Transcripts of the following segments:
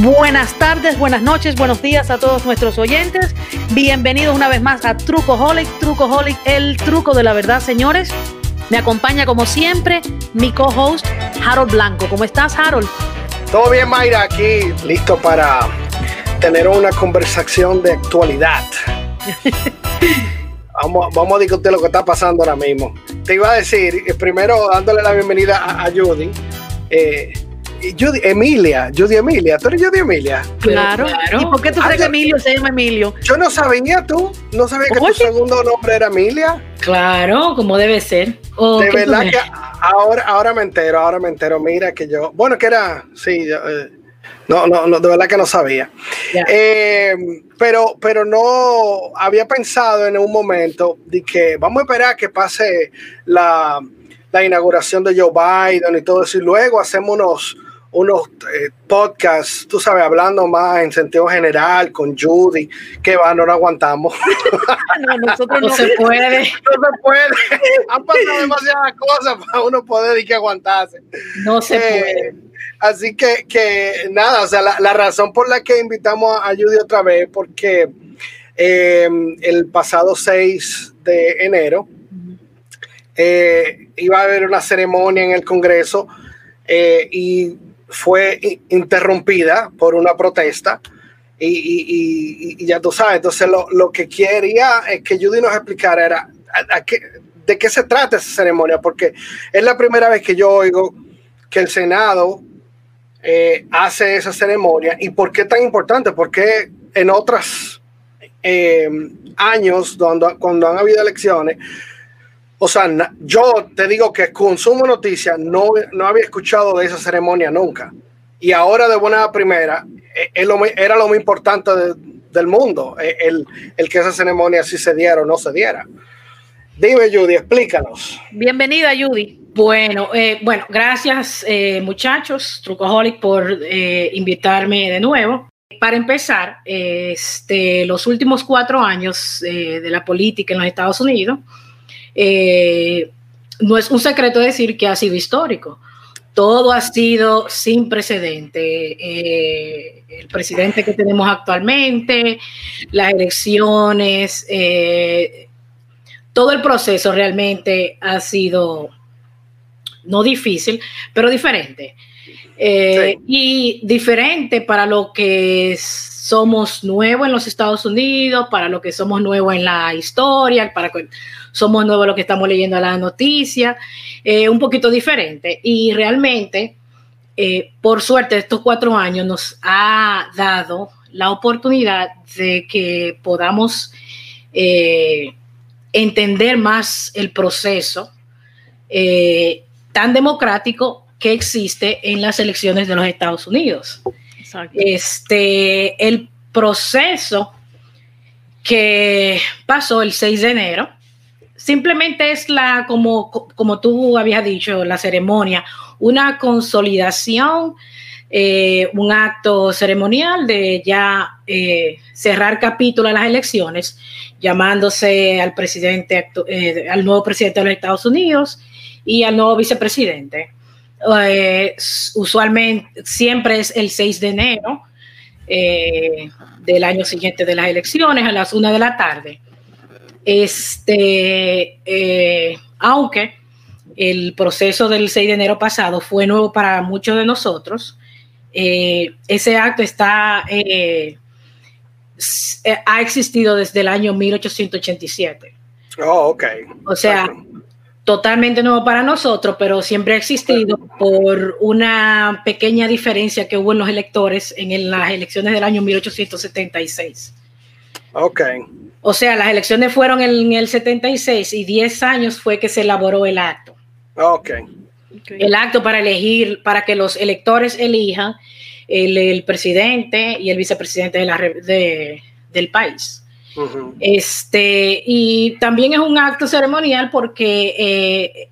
Buenas tardes, buenas noches, buenos días a todos nuestros oyentes. Bienvenidos una vez más a Trucoholic, Trucoholic, el truco de la verdad, señores. Me acompaña como siempre mi co-host Harold Blanco. ¿Cómo estás, Harold? Todo bien, Mayra, aquí listo para tener una conversación de actualidad. vamos, vamos a discutir lo que está pasando ahora mismo. Te iba a decir, eh, primero dándole la bienvenida a, a Judy. Eh, Judy, Emilia, Judy Emilia, ¿tú eres Judy Emilia? Claro. ¿Y por qué tú crees que Emilio se llama Emilio? Yo no sabía tú, no sabía que tu segundo nombre era Emilia. Claro, como debe ser. de verdad que ahora, ahora me entero, ahora me entero. Mira que yo, bueno, que era, sí, eh, no, no, no, de verdad que no sabía. Eh, pero, pero no había pensado en un momento de que vamos a esperar que pase la, la inauguración de Joe Biden y todo eso, y luego hacemos unos unos eh, podcasts, tú sabes, hablando más en sentido general con Judy, que va, no lo aguantamos. no, nosotros no, se puede. No se puede. Han pasado demasiadas cosas para uno poder y que aguantarse. No se eh, puede. Así que, que nada, o sea, la, la, razón por la que invitamos a Judy otra vez, porque eh, el pasado 6 de enero iba a haber una ceremonia en el Congreso y fue interrumpida por una protesta. Y, ya tú sabes, entonces lo, que quería es que Judy nos explicara era de qué se trata esa ceremonia, porque es la primera vez que yo oigo que el Senado eh, hace esa ceremonia y por qué tan importante, porque en otros eh, años, donde, cuando han habido elecciones, o sea, yo te digo que consumo noticias, no, no había escuchado de esa ceremonia nunca. Y ahora de buena primera, eh, era lo más importante del mundo, eh, el, el, que esa ceremonia sí se diera o no se diera. Dime, Judy, explícanos. Bienvenida, Judy. Bueno, eh, bueno, gracias muchachos, Trucoholic, por invitarme de nuevo. Para empezar, este, los últimos cuatro años de la política en los Estados Unidos, eh, no es un secreto decir que ha sido histórico. Todo ha sido sin precedente. Eh, el presidente que tenemos actualmente, las elecciones, eh, todo el proceso realmente ha sido no difícil, pero diferente. Y diferente para lo que somos nuevos en los Estados Unidos, para lo que somos nuevos en la historia, para somos nuevos lo que estamos leyendo a la noticia, eh, un poquito diferente. Y realmente, eh, por suerte, estos cuatro años nos ha dado la oportunidad de que podamos eh, entender más el proceso tan democrático que existe en las elecciones de los Estados Unidos. Este, el proceso que pasó el 6 de enero simplemente es la, como, como tú habías dicho, la ceremonia, una consolidación, eh, un acto ceremonial de ya eh, cerrar capítulo a las elecciones, llamándose al presidente, eh, al nuevo presidente de los Estados Unidos y al nuevo vicepresidente. Usualmente siempre es el 6 de enero del año siguiente de las elecciones a las 1 de la tarde. Este, eh, aunque el proceso del 6 de enero pasado fue nuevo para muchos de nosotros, eh, ese acto está, eh, ha existido desde el año 1887. Oh, ok. O sea, totalmente nuevo para nosotros, pero siempre ha existido por una pequeña diferencia que hubo en los electores en las elecciones del año 1876. Ok. O sea, las elecciones fueron en el 76 y 10 años fue que se elaboró el acto. Ok. El acto para elegir, para que los electores elijan el, presidente y el vicepresidente de la, del país. Este, y también es un acto ceremonial porque eh,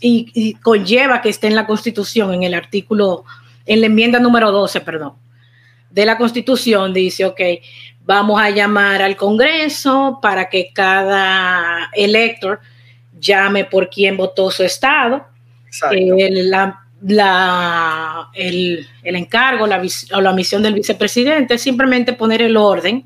y, conlleva que esté en la Constitución, en el artículo, en la enmienda número 12, perdón, de la Constitución, dice, ok, Vamos a llamar al Congreso para que cada elector llame por quién votó su estado. Eh, la la, el, encargo la, o la misión del vicepresidente es simplemente poner el orden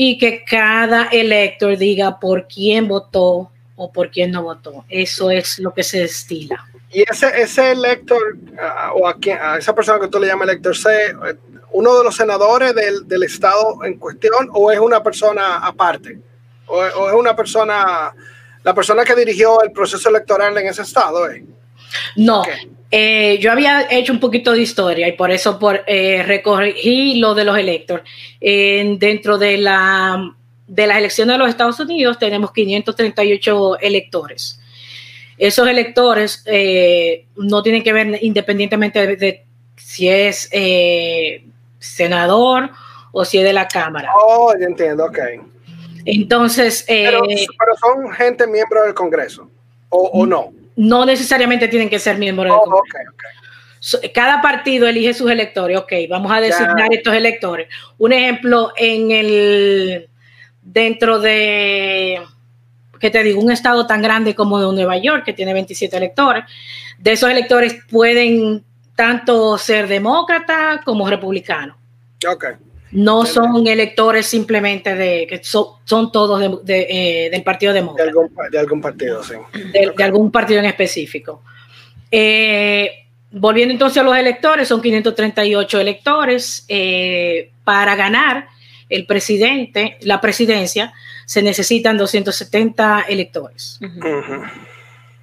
y que cada elector diga por quién votó o por quién no votó. Eso es lo que se destila. Y ese, ese elector, ah, o a, a, esa persona que tú le llamas elector, ¿es uno de los senadores del, del, estado en cuestión o es una persona aparte? ¿O, es una persona, la persona que dirigió el proceso electoral en ese estado? Eh? No, eh, yo había hecho un poquito de historia y por eso por, eh, lo de los electores. dentro de, la, de las elecciones de los Estados Unidos tenemos 538 electores. Esos electores eh, no tienen que ver independientemente de, si es senador o si es de la Cámara. Oh, yo entiendo, ok. Entonces... Pero, son gente miembro del Congreso, ¿o, o no? No necesariamente tienen que ser miembros del oh, Congreso. Cada partido elige sus electores. Ok, vamos a designar estos electores. Un ejemplo, en el dentro de, ¿qué te digo? Un estado tan grande como de Nueva York, que tiene 27 electores. De esos electores pueden tanto ser demócratas como republicanos. Okay. No son electores simplemente de que son, todos eh, del Partido Demócrata. De algún, partido, sí. De, algún partido en específico. Eh, volviendo entonces a los electores, son 538 electores. Eh, para ganar el presidente, la presidencia, se necesitan 270 electores.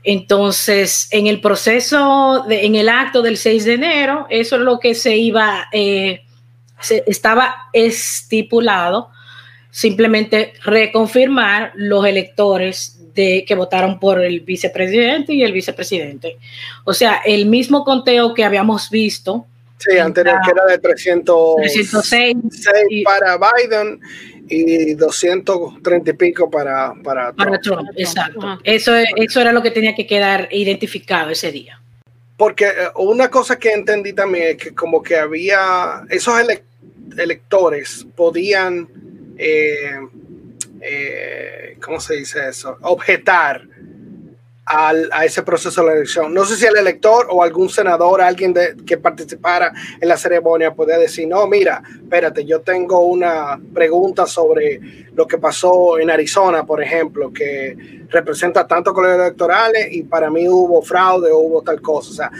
Entonces, en el proceso, en el acto del 6 de enero, eso es lo que se iba estaba estipulado simplemente reconfirmar los electores de, que votaron por el vicepresidente y el vicepresidente. O sea, el mismo conteo que habíamos visto. Sí, anterior que era de 306 para Biden y 230 y pico para, para, Trump. Exacto. Eso, eso era lo que tenía que quedar identificado ese día. Porque eh, una cosa que entendí también es que como que había esos electores podían, eh, eh, ¿cómo se dice eso? Objetar al, a ese proceso de la elección. No sé si el elector o algún senador, alguien de, que participara en la ceremonia, podía decir, no, mira, espérate, yo tengo una pregunta sobre lo que pasó en Arizona, por ejemplo, que representa tanto colegios electorales y para mí hubo fraude o hubo tal cosa. O sea,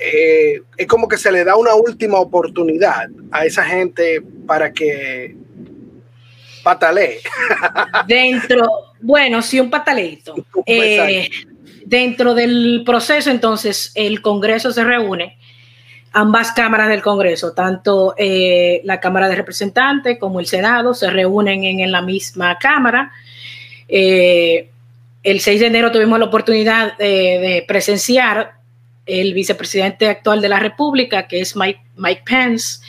eh, es como que se le da una última oportunidad a esa gente para que patalee. Dentro, bueno, sí, un pataleito. Eh, dentro del proceso, entonces, el Congreso se reúne, ambas cámaras del Congreso, tanto eh, la Cámara de Representantes como el Senado, se reúnen en, la misma Cámara. el 6 de enero tuvimos la oportunidad de presenciar el vicepresidente actual de la República, que es Mike, Mike Pence,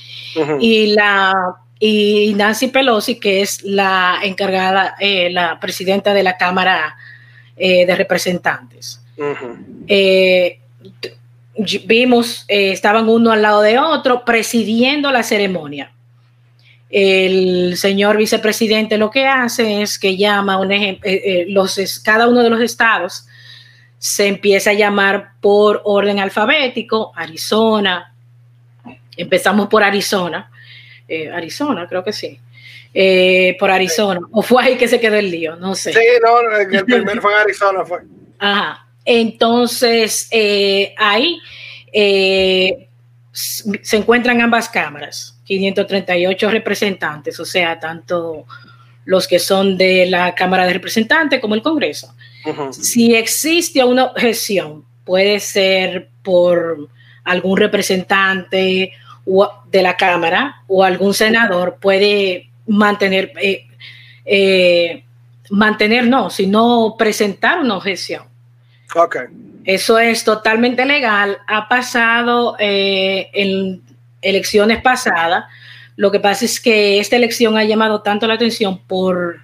y, la, y Nancy Pelosi, que es la encargada, eh, la presidenta de la Cámara eh, de Representantes. Eh, vimos, estaban uno al lado de otro, presidiendo la ceremonia. El señor vicepresidente lo que hace es que llama un los, cada uno de los estados se empieza a llamar por orden alfabético, Arizona, empezamos por Arizona, eh, Arizona creo que sí, eh, por Arizona, o fue ahí que se quedó el lío, no sé. Sí, no, el primero fue en Arizona, fue. Ajá, entonces eh, ahí se encuentran ambas cámaras, 538 representantes, o sea, tanto los que son de la Cámara de Representantes como el Congreso. Si existe una objeción, puede ser por algún representante de la Cámara o algún senador puede mantener, eh, eh, mantener no, sino presentar una objeción. Okay. Eso es totalmente legal. Ha pasado eh, en elecciones pasadas. Lo que pasa es que esta elección ha llamado tanto la atención por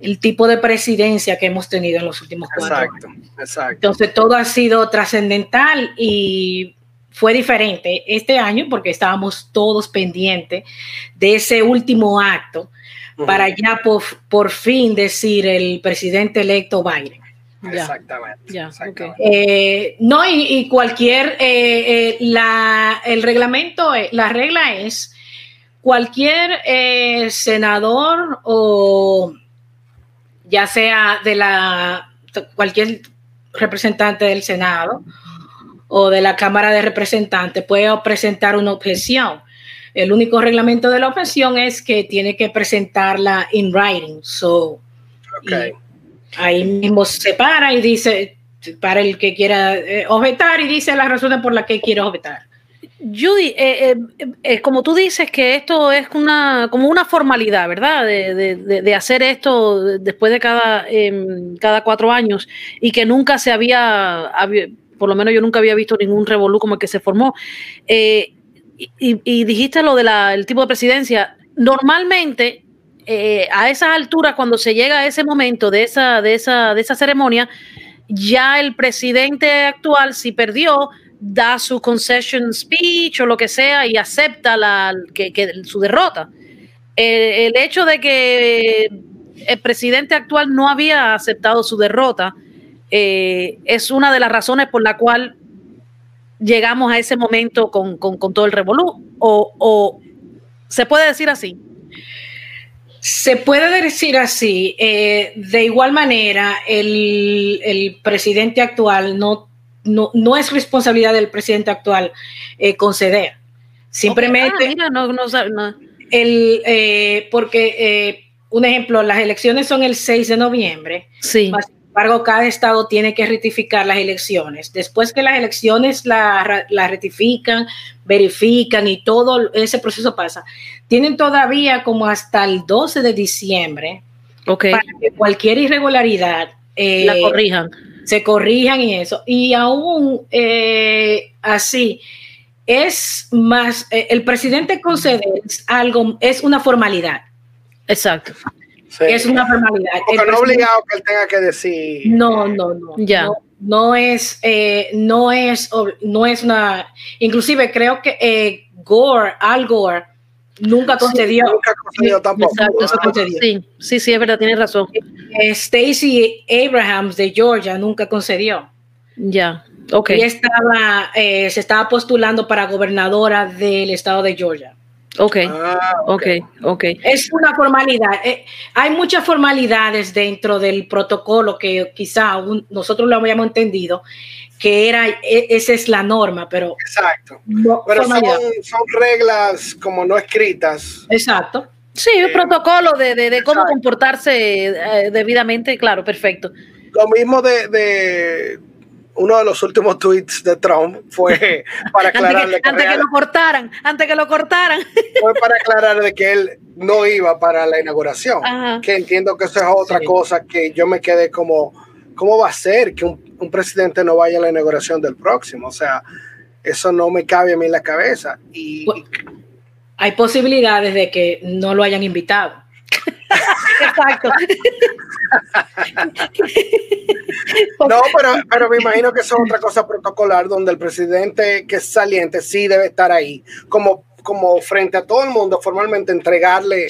el tipo de presidencia que hemos tenido en los últimos cuatro exacto, años. Exacto. Entonces todo ha sido trascendental y fue diferente este año porque estábamos todos pendientes de ese último acto para ya por, fin decir el presidente electo Biden. Exactamente. Eh, no, y, cualquier, eh, eh, la, el reglamento, la regla es cualquier senador o ya sea de la, cualquier representante del Senado o de la Cámara de Representantes puede presentar una objeción. El único reglamento de la objeción es que tiene que presentarla in writing. So, ahí mismo se para y dice, para el que quiera eh, objetar, y dice las razones por las que quiere objetar. Judy, eh, eh, como tú dices que esto es una como una formalidad, ¿verdad? De, hacer esto después de cada, em, cada cuatro años y que nunca se había, por lo menos yo nunca había visto ningún revolú como el que se formó. Y, y, dijiste lo del tipo de presidencia. Normalmente eh, a esas alturas, cuando se llega a ese momento de esa, de esa, de esa ceremonia, ya el presidente actual, si perdió, da su concession speech o lo que sea y acepta la, que, su derrota. el hecho de que el presidente actual no había aceptado su derrota eh, es una de las razones por la cual llegamos a ese momento con, todo el revolú. O, o se puede decir así. Se puede decir así. Eh, de igual manera, el, presidente actual no, no, es responsabilidad del presidente actual eh, conceder. Simplemente. Ah, no, no, El, eh, porque, un ejemplo, las elecciones son el 6 de noviembre. Sí embargo, cada estado tiene que rectificar las elecciones. Después que las elecciones las la ratifican, verifican y todo ese proceso pasa, tienen todavía como hasta el 12 de diciembre para que cualquier irregularidad eh, la corrijan. Se corrijan y eso. Y aún eh, así, es más, eh, el presidente concede algo, es una formalidad. Exacto. Es una formalidad. Porque no obligado que él tenga que decir. No, no, no. Ya. No, es, eh, no es, no es una. Inclusive creo que eh, Gore, Al Gore, nunca concedió. nunca concedió tampoco. Sí, sí, sí, es verdad, tiene razón. Eh, Stacey Abrahams de Georgia nunca concedió. Ya, ok. Y estaba, se estaba postulando para gobernadora del estado de Georgia. Ok, ah, ok, ok. Es una formalidad. Eh, hay muchas formalidades dentro del protocolo que quizá nosotros lo habíamos entendido, que era, e, esa es la norma, pero... Exacto. pero son, reglas como no escritas. Exacto. Sí, un eh, protocolo de, cómo comportarse eh, debidamente, claro, perfecto. Lo mismo de uno de los últimos tweets de Trump fue para aclararle antes que, lo cortaran, antes que lo cortaran. Fue para aclarar de que él no iba para la inauguración. Que entiendo que eso es otra cosa que yo me quedé como, ¿cómo va a ser que un, presidente no vaya a la inauguración del próximo? O sea, eso no me cabe a mí en la cabeza. Y, hay posibilidades de que no lo hayan invitado. Exacto. no, pero, pero me imagino que eso es otra cosa protocolar donde el presidente que es saliente sí debe estar ahí, como, como frente a todo el mundo, formalmente entregarle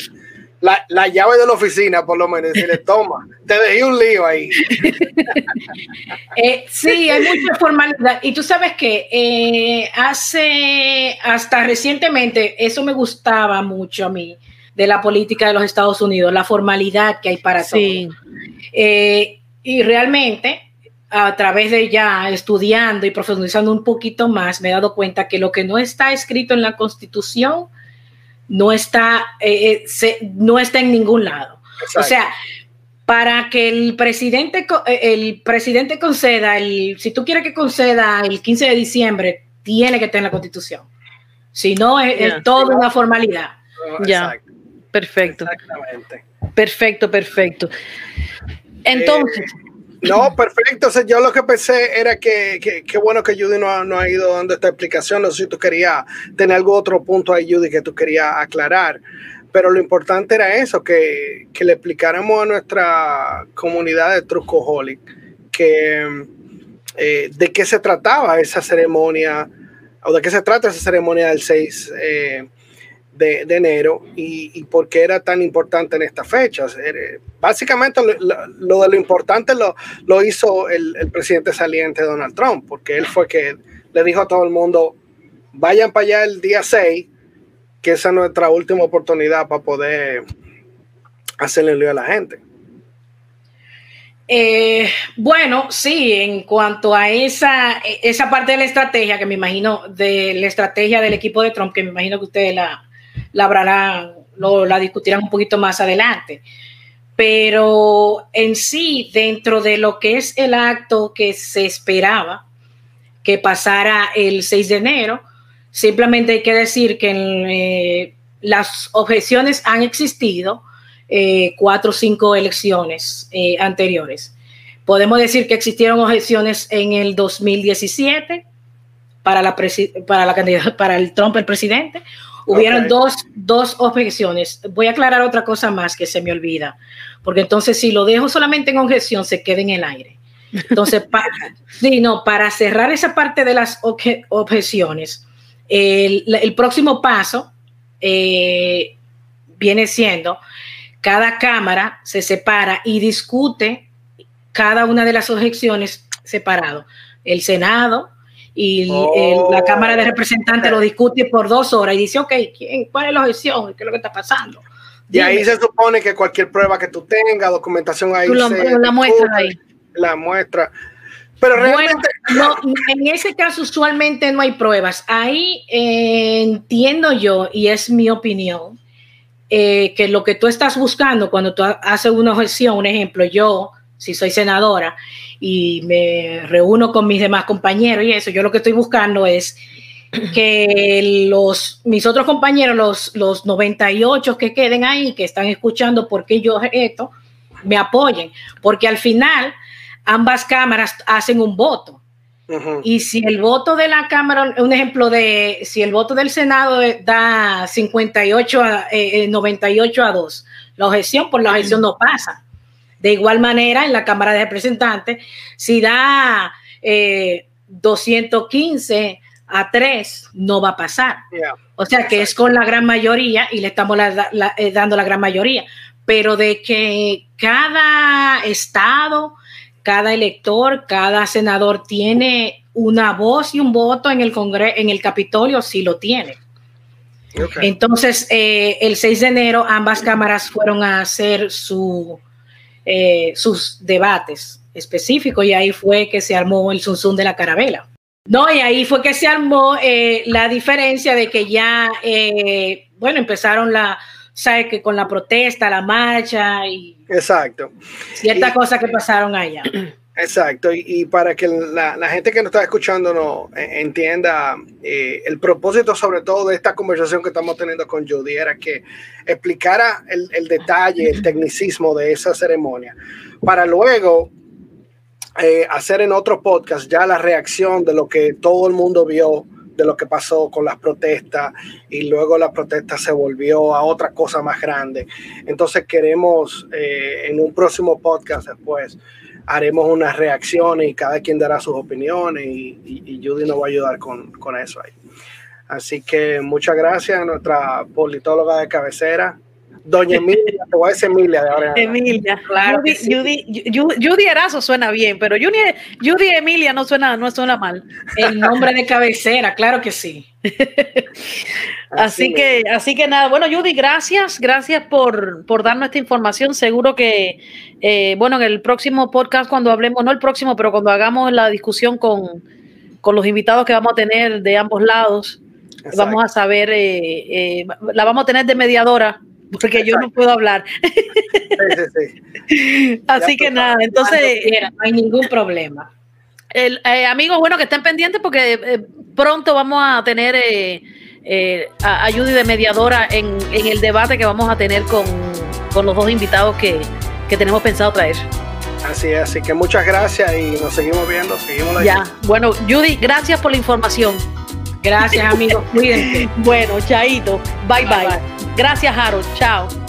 la, la, llave de la oficina, por lo menos, y decirle, toma, te dejé un lío ahí. Eh, sí, hay mucha formalidad. Y tú sabes que eh, hace, hasta recientemente, eso me gustaba mucho a mí de la política de los Estados Unidos, la formalidad que hay para sí. todo. Eh, y realmente, a través de ya estudiando y profundizando un poquito más, me he dado cuenta que lo que no está escrito en la Constitución no está, eh, eh, no está en ningún lado. O sea, para que el presidente, el presidente conceda, el, si tú quieres que conceda el 15 de diciembre, tiene que tener la Constitución. Si no, es, toda una formalidad. ya. Perfecto. Exactamente. Perfecto, perfecto. Entonces. Eh, no, perfecto. yo lo que pensé era que, qué bueno que Judy no ha, no ha, ido dando esta explicación. No sé si tú querías tener algún otro punto ahí, Judy, que tú querías aclarar. Pero lo importante era eso, que, que le explicáramos a nuestra comunidad de Trucoholic que eh, de qué se trataba esa ceremonia, o de qué se trata esa ceremonia del 6 de, enero y, por qué era tan importante en estas fechas. Eh, básicamente lo, de lo importante lo, lo hizo el, el, presidente saliente Donald Trump, porque él fue que le dijo a todo el mundo, vayan para allá el día 6, que esa es nuestra última oportunidad para poder hacerle lío a la gente. Eh, bueno, sí, en cuanto a esa, esa parte de la estrategia, que me imagino, de la estrategia del equipo de Trump, que me imagino que ustedes la, la lo, la discutirán un poquito más adelante. Pero en sí, dentro de lo que es el acto que se esperaba que pasara el 6 de enero, simplemente hay que decir que eh, las objeciones han existido eh, cuatro o cinco elecciones eh, anteriores. Podemos decir que existieron objeciones en el 2017 para la, para la para el Trump, el presidente. Hubieron dos, dos objeciones. Voy a aclarar otra cosa más que se me olvida, porque entonces si lo dejo solamente en objeción, se queda en el aire. Entonces, sí, no, para cerrar esa parte de las objeciones, el, próximo paso eh, viene siendo cada cámara se separa y discute cada una de las objeciones separado. El Senado y la oh. Cámara de Representantes lo discute por dos horas y dice, ok, ¿quién, ¿cuál es la objeción? ¿Qué es lo que está pasando? Y ahí se supone que cualquier prueba que tú tengas, documentación ahí. la muestra ahí. La muestra. Pero realmente. no, en ese caso, usualmente no hay pruebas. Ahí eh, entiendo yo, y es mi opinión, eh, que lo que tú estás buscando cuando tú haces una objeción, un ejemplo, yo, si soy senadora y me reúno con mis demás compañeros y eso, yo lo que estoy buscando es que los, mis otros compañeros, los, los 98 que queden ahí, que están escuchando por qué yo esto, me apoyen, porque al final ambas cámaras hacen un voto. Y si el voto de la Cámara, un ejemplo de, si el voto del Senado da 58 a 98 eh, a 2, la objeción por la objeción no pasa. De igual manera, en la Cámara de Representantes, si da 215 eh, a 3, no va a pasar. O sea que es con la gran mayoría y le estamos eh, dando la gran mayoría. Pero de que cada estado cada elector, cada senador tiene una voz y un voto en el Congreso, en el Capitolio, sí lo tiene. Entonces, eh, el 6 de enero ambas cámaras fueron a hacer su, eh, sus debates específicos y ahí fue que se armó el zunzun de la carabela. No, y ahí fue que se armó eh, la diferencia de que ya, bueno, empezaron la, sabe que con la protesta, la marcha y exacto ciertas cosas que pasaron allá. Exacto, y, para que la, gente que nos está escuchando no eh, entienda eh, el propósito sobre todo de esta conversación que estamos teniendo con Judy era que explicara el, el detalle, el tecnicismo de esa ceremonia, para luego eh, hacer en otro podcast ya la reacción de lo que todo el mundo vio de lo que pasó con las protestas y luego la protesta se volvió a otra cosa más grande. Entonces queremos eh, en un próximo podcast después haremos unas reacciones y cada quien dará sus opiniones y, y, Judy nos va a ayudar con, con eso ahí. Así que muchas gracias a nuestra politóloga de cabecera, Doña Emilia, te voy a decir Emilia de ahora. Emilia, claro. Judy, Judy, Erazo suena bien, pero Judy, Judy Emilia no suena, no suena mal. El nombre de cabecera, claro que sí. así, que, así que nada, bueno, Judy, gracias, gracias por, por darnos esta información. Seguro que, eh, bueno, en el próximo podcast, cuando hablemos, no el próximo, pero cuando hagamos la discusión con, con los invitados que vamos a tener de ambos lados, vamos a saber, eh, eh, la vamos a tener de mediadora porque yo no puedo hablar. Así que nada, entonces... no hay ningún problema. El, eh, amigos, bueno, que estén pendientes porque eh, pronto vamos a tener eh, a, de mediadora en, el debate que vamos a tener con, los dos invitados que, tenemos pensado traer. Así es, así que muchas gracias y nos seguimos viendo, seguimos Ya, bueno, Judy, gracias por la información. Gracias, amigos, cuídense. bueno, chaito, bye. bye. Gracias, Harold. Chao.